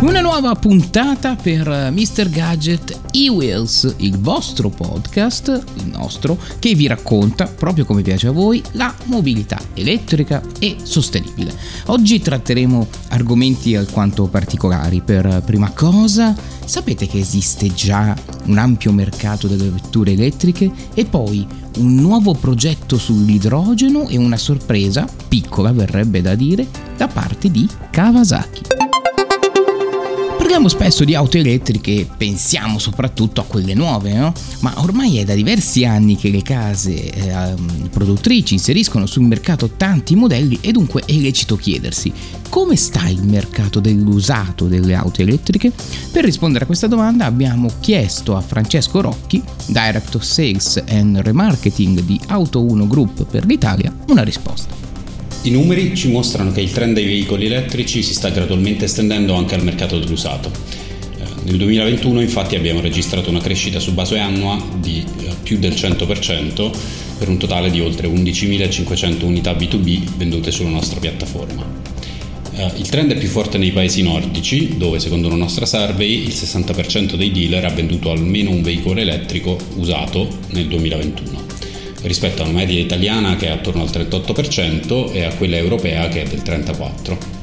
Una nuova puntata per Mr. Gadget e-Wheels, il vostro podcast, il nostro, che vi racconta, proprio come piace a voi, la mobilità elettrica e sostenibile. Oggi tratteremo argomenti alquanto particolari. Per prima cosa, sapete che esiste già un ampio mercato delle vetture elettriche e poi un nuovo progetto sull'idrogeno e una sorpresa, piccola verrebbe da dire, da parte di Kawasaki. Parliamo spesso di auto elettriche e pensiamo soprattutto a quelle nuove, no? Ma ormai è da diversi anni che le case eh, produttrici inseriscono sul mercato tanti modelli e dunque è lecito chiedersi come sta il mercato dell'usato delle auto elettriche? Per rispondere a questa domanda abbiamo chiesto a Francesco Rocchi, Director Sales and Remarketing di Auto 1 Group per l'Italia, una risposta. I numeri ci mostrano che il trend dei veicoli elettrici si sta gradualmente estendendo anche al mercato dell'usato. Eh, nel 2021 infatti abbiamo registrato una crescita su base annua di eh, più del 100% per un totale di oltre 11.500 unità B2B vendute sulla nostra piattaforma. Eh, il trend è più forte nei paesi nordici, dove secondo la nostra survey il 60% dei dealer ha venduto almeno un veicolo elettrico usato nel 2021 rispetto alla media italiana che è attorno al 38% e a quella europea che è del 34%.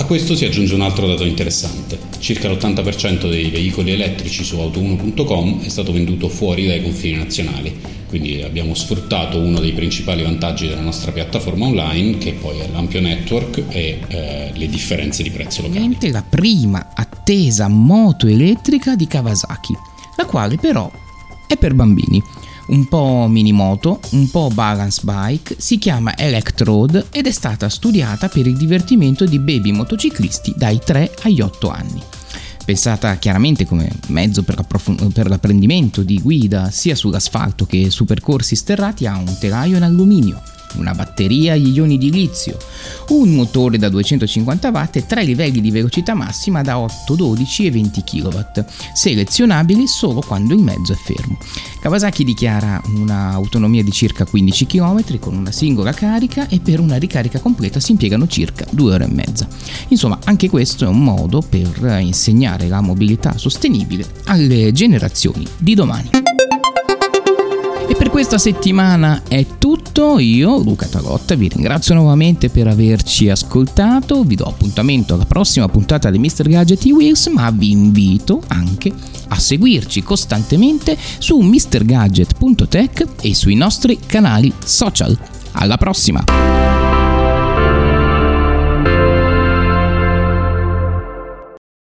A questo si aggiunge un altro dato interessante. Circa l'80% dei veicoli elettrici su auto1.com è stato venduto fuori dai confini nazionali, quindi abbiamo sfruttato uno dei principali vantaggi della nostra piattaforma online, che poi è l'ampio network e eh, le differenze di prezzo locali. Ovviamente la prima attesa moto elettrica di Kawasaki, la quale però è per bambini un po' minimoto, un po' balance bike, si chiama Electrode ed è stata studiata per il divertimento di baby motociclisti dai 3 agli 8 anni. Pensata chiaramente come mezzo per, per l'apprendimento di guida sia sull'asfalto che su percorsi sterrati, ha un telaio in alluminio una batteria agli ioni di lizio, un motore da 250 watt e tre livelli di velocità massima da 8, 12 e 20 kW, selezionabili solo quando il mezzo è fermo. Kawasaki dichiara un'autonomia di circa 15 km con una singola carica e per una ricarica completa si impiegano circa 2 ore e mezza. Insomma, anche questo è un modo per insegnare la mobilità sostenibile alle generazioni di domani. E per questa settimana è tutto, io Luca Tarotta vi ringrazio nuovamente per averci ascoltato, vi do appuntamento alla prossima puntata di Mr. Gadget e Wheels, ma vi invito anche a seguirci costantemente su mrgadget.tech e sui nostri canali social. Alla prossima!